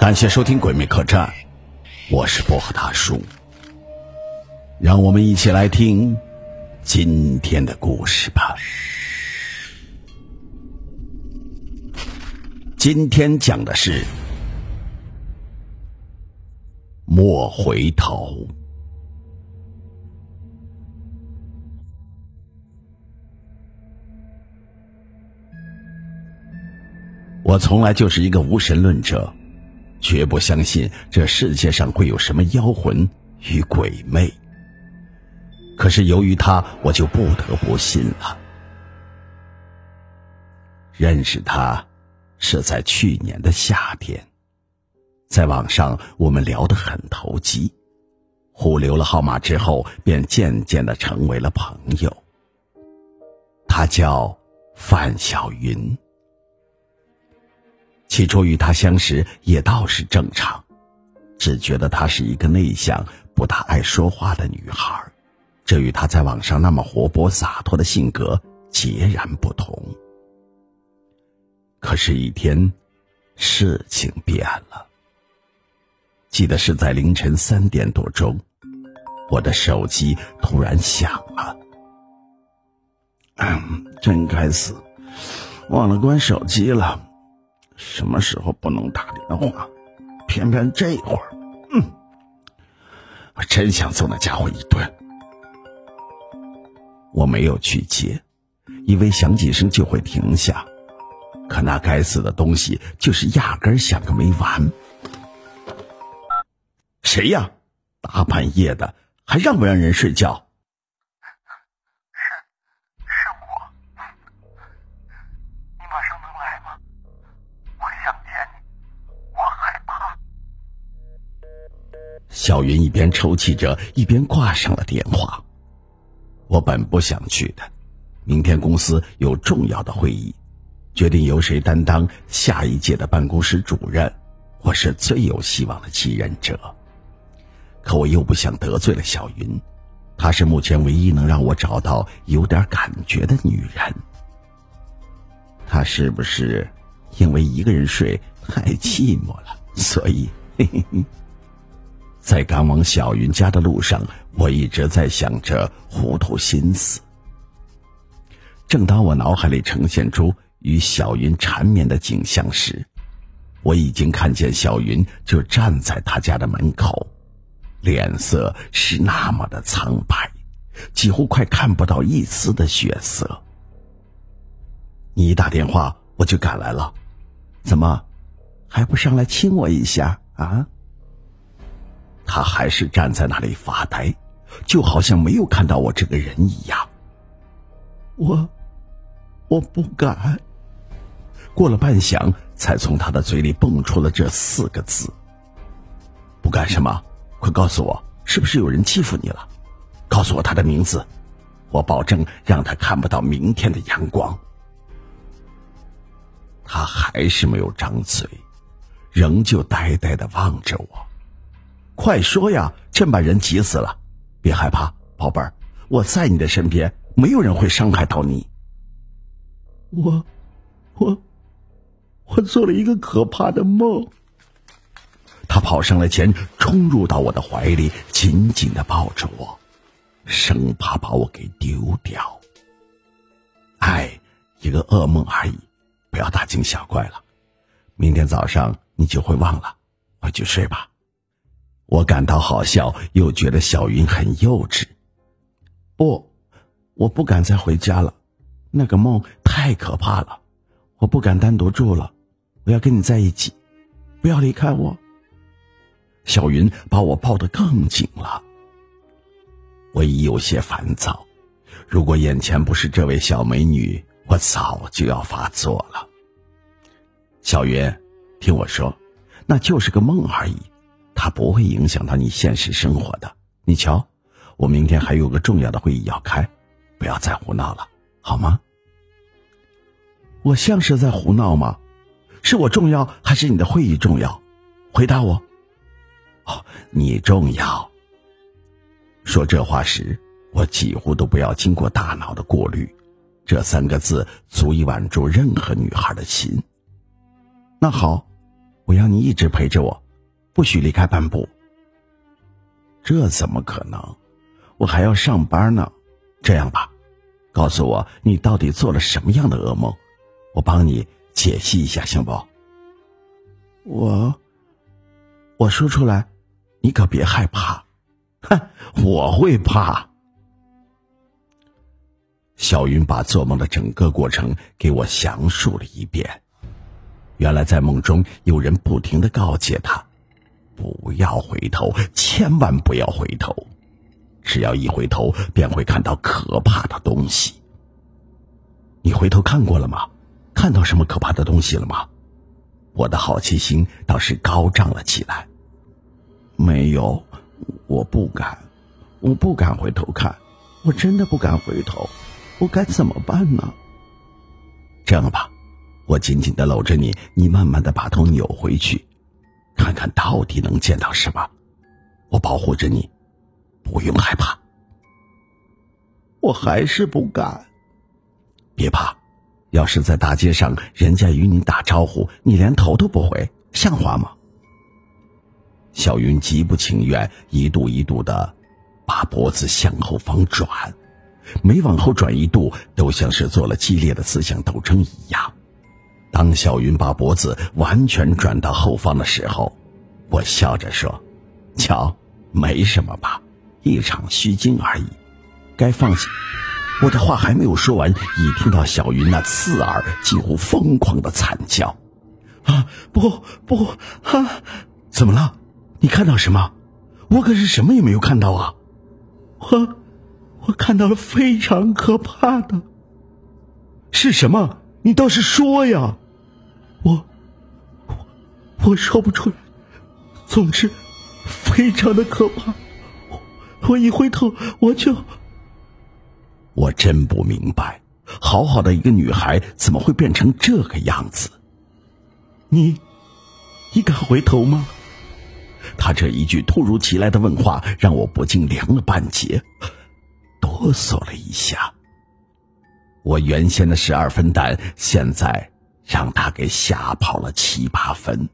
感谢收听《鬼魅客栈》，我是薄荷大叔。让我们一起来听今天的故事吧。今天讲的是莫回头。我从来就是一个无神论者，绝不相信这世界上会有什么妖魂与鬼魅。可是由于他，我就不得不信了。认识他是在去年的夏天，在网上我们聊得很投机，互留了号码之后，便渐渐的成为了朋友。他叫范小云。起初与她相识也倒是正常，只觉得她是一个内向、不大爱说话的女孩，这与她在网上那么活泼洒脱的性格截然不同。可是，一天，事情变了。记得是在凌晨三点多钟，我的手机突然响了。嗯 真该死，忘了关手机了。什么时候不能打电话？偏偏这会儿，嗯，我真想揍那家伙一顿。我没有去接，以为响几声就会停下，可那该死的东西就是压根响个没完。谁呀？大半夜的，还让不让人睡觉？小云一边抽泣着，一边挂上了电话。我本不想去的，明天公司有重要的会议，决定由谁担当下一届的办公室主任，我是最有希望的继任者。可我又不想得罪了小云，她是目前唯一能让我找到有点感觉的女人。她是不是因为一个人睡太寂寞了，所以？嘿嘿嘿。在赶往小云家的路上，我一直在想着糊涂心思。正当我脑海里呈现出与小云缠绵的景象时，我已经看见小云就站在他家的门口，脸色是那么的苍白，几乎快看不到一丝的血色。你一打电话，我就赶来了，怎么还不上来亲我一下啊？他还是站在那里发呆，就好像没有看到我这个人一样。我，我不敢。过了半晌，才从他的嘴里蹦出了这四个字：“不干什么？快告诉我，是不是有人欺负你了？告诉我他的名字，我保证让他看不到明天的阳光。”他还是没有张嘴，仍旧呆呆的望着我。快说呀！真把人急死了。别害怕，宝贝儿，我在你的身边，没有人会伤害到你。我，我，我做了一个可怕的梦。他跑上了前，冲入到我的怀里，紧紧的抱着我，生怕把我给丢掉。哎，一个噩梦而已，不要大惊小怪了。明天早上你就会忘了，回去睡吧。我感到好笑，又觉得小云很幼稚。不，我不敢再回家了，那个梦太可怕了，我不敢单独住了，我要跟你在一起，不要离开我。小云把我抱得更紧了。我已有些烦躁，如果眼前不是这位小美女，我早就要发作了。小云，听我说，那就是个梦而已。它不会影响到你现实生活的。你瞧，我明天还有个重要的会议要开，不要再胡闹了，好吗？我像是在胡闹吗？是我重要还是你的会议重要？回答我。哦，你重要。说这话时，我几乎都不要经过大脑的过滤，这三个字足以挽住任何女孩的心。那好，我要你一直陪着我，不许离开半步。这怎么可能？我还要上班呢。这样吧，告诉我你到底做了什么样的噩梦，我帮你解析一下，行不？我，我说出来，你可别害怕。哼，我会怕。小云把做梦的整个过程给我详述了一遍。原来在梦中有人不停的告诫他，不要回头，千万不要回头，只要一回头便会看到可怕的东西。你回头看过了吗？看到什么可怕的东西了吗？我的好奇心倒是高涨了起来。没有，我不敢，我不敢回头看，我真的不敢回头，我该怎么办呢？这样吧。我紧紧的搂着你，你慢慢的把头扭回去，看看到底能见到什么。我保护着你，不用害怕。我还是不敢。别怕，要是在大街上人家与你打招呼，你连头都不回，像话吗？小云极不情愿，一度一度的把脖子向后方转，每往后转一度，都像是做了激烈的思想斗争一样。当小云把脖子完全转到后方的时候，我笑着说：“瞧，没什么吧，一场虚惊而已，该放下。”我的话还没有说完，已听到小云那刺耳、几乎疯狂的惨叫：“啊，不不啊！怎么了？你看到什么？我可是什么也没有看到啊！我我看到了非常可怕的，是什么？你倒是说呀！”我我我说不出来，总之非常的可怕。我一回头，我就我真不明白，好好的一个女孩怎么会变成这个样子？你你敢回头吗？他这一句突如其来的问话，让我不禁凉了半截，哆嗦了一下。我原先的十二分胆，现在。让他给吓跑了七八分，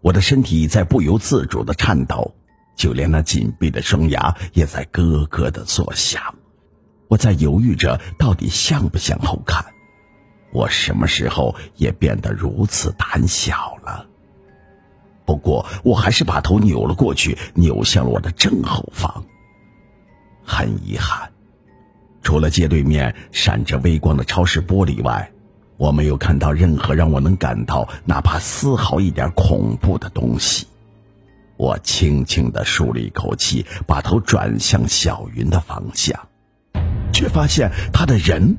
我的身体在不由自主的颤抖，就连那紧闭的双牙也在咯咯的作响。我在犹豫着，到底向不向后看？我什么时候也变得如此胆小了？不过，我还是把头扭了过去，扭向了我的正后方。很遗憾，除了街对面闪着微光的超市玻璃外。我没有看到任何让我能感到哪怕丝毫一点恐怖的东西。我轻轻的舒了一口气，把头转向小云的方向，却发现他的人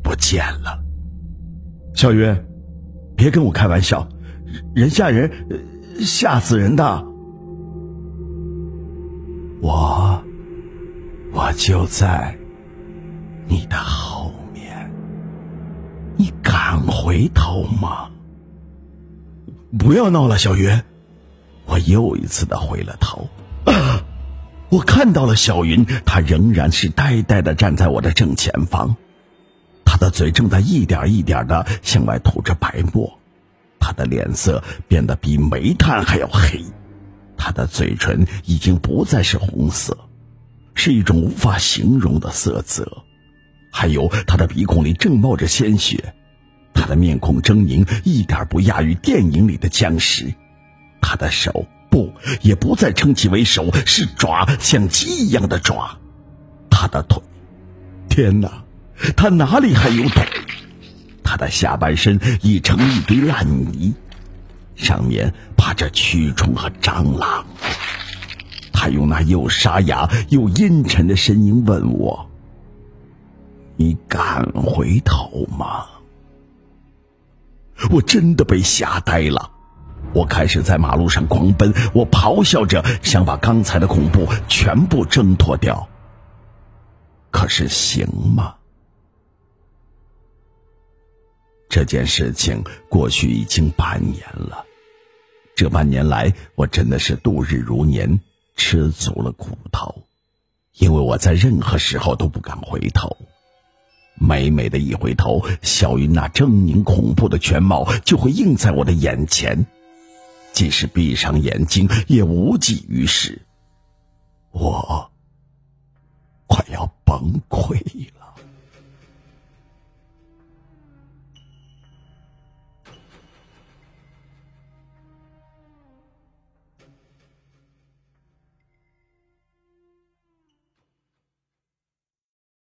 不见了。小云，别跟我开玩笑，人吓人，吓死人的。我，我就在你的后。回头吗？不要闹了，小云。我又一次的回了头。我看到了小云，她仍然是呆呆的站在我的正前方，她的嘴正在一点一点的向外吐着白沫，她的脸色变得比煤炭还要黑，她的嘴唇已经不再是红色，是一种无法形容的色泽。还有，她的鼻孔里正冒着鲜血，他的面孔狰狞，一点不亚于电影里的僵尸。他的手不，也不再称其为手，是爪，像鸡一样的爪。他的腿，天哪，他哪里还有腿？他的下半身已成一堆烂泥，上面爬着蛆虫和蟑螂。他用那又沙哑又阴沉的声音问我。你敢回头吗？我真的被吓呆了，我开始在马路上狂奔，我咆哮着想把刚才的恐怖全部挣脱掉。可是行吗？这件事情过去已经半年了，这半年来我真的是度日如年，吃足了苦头，因为我在任何时候都不敢回头。美美的一回头，小云那狰狞恐怖的全貌就会映在我的眼前，即使闭上眼睛也无济于事。我快要崩溃了。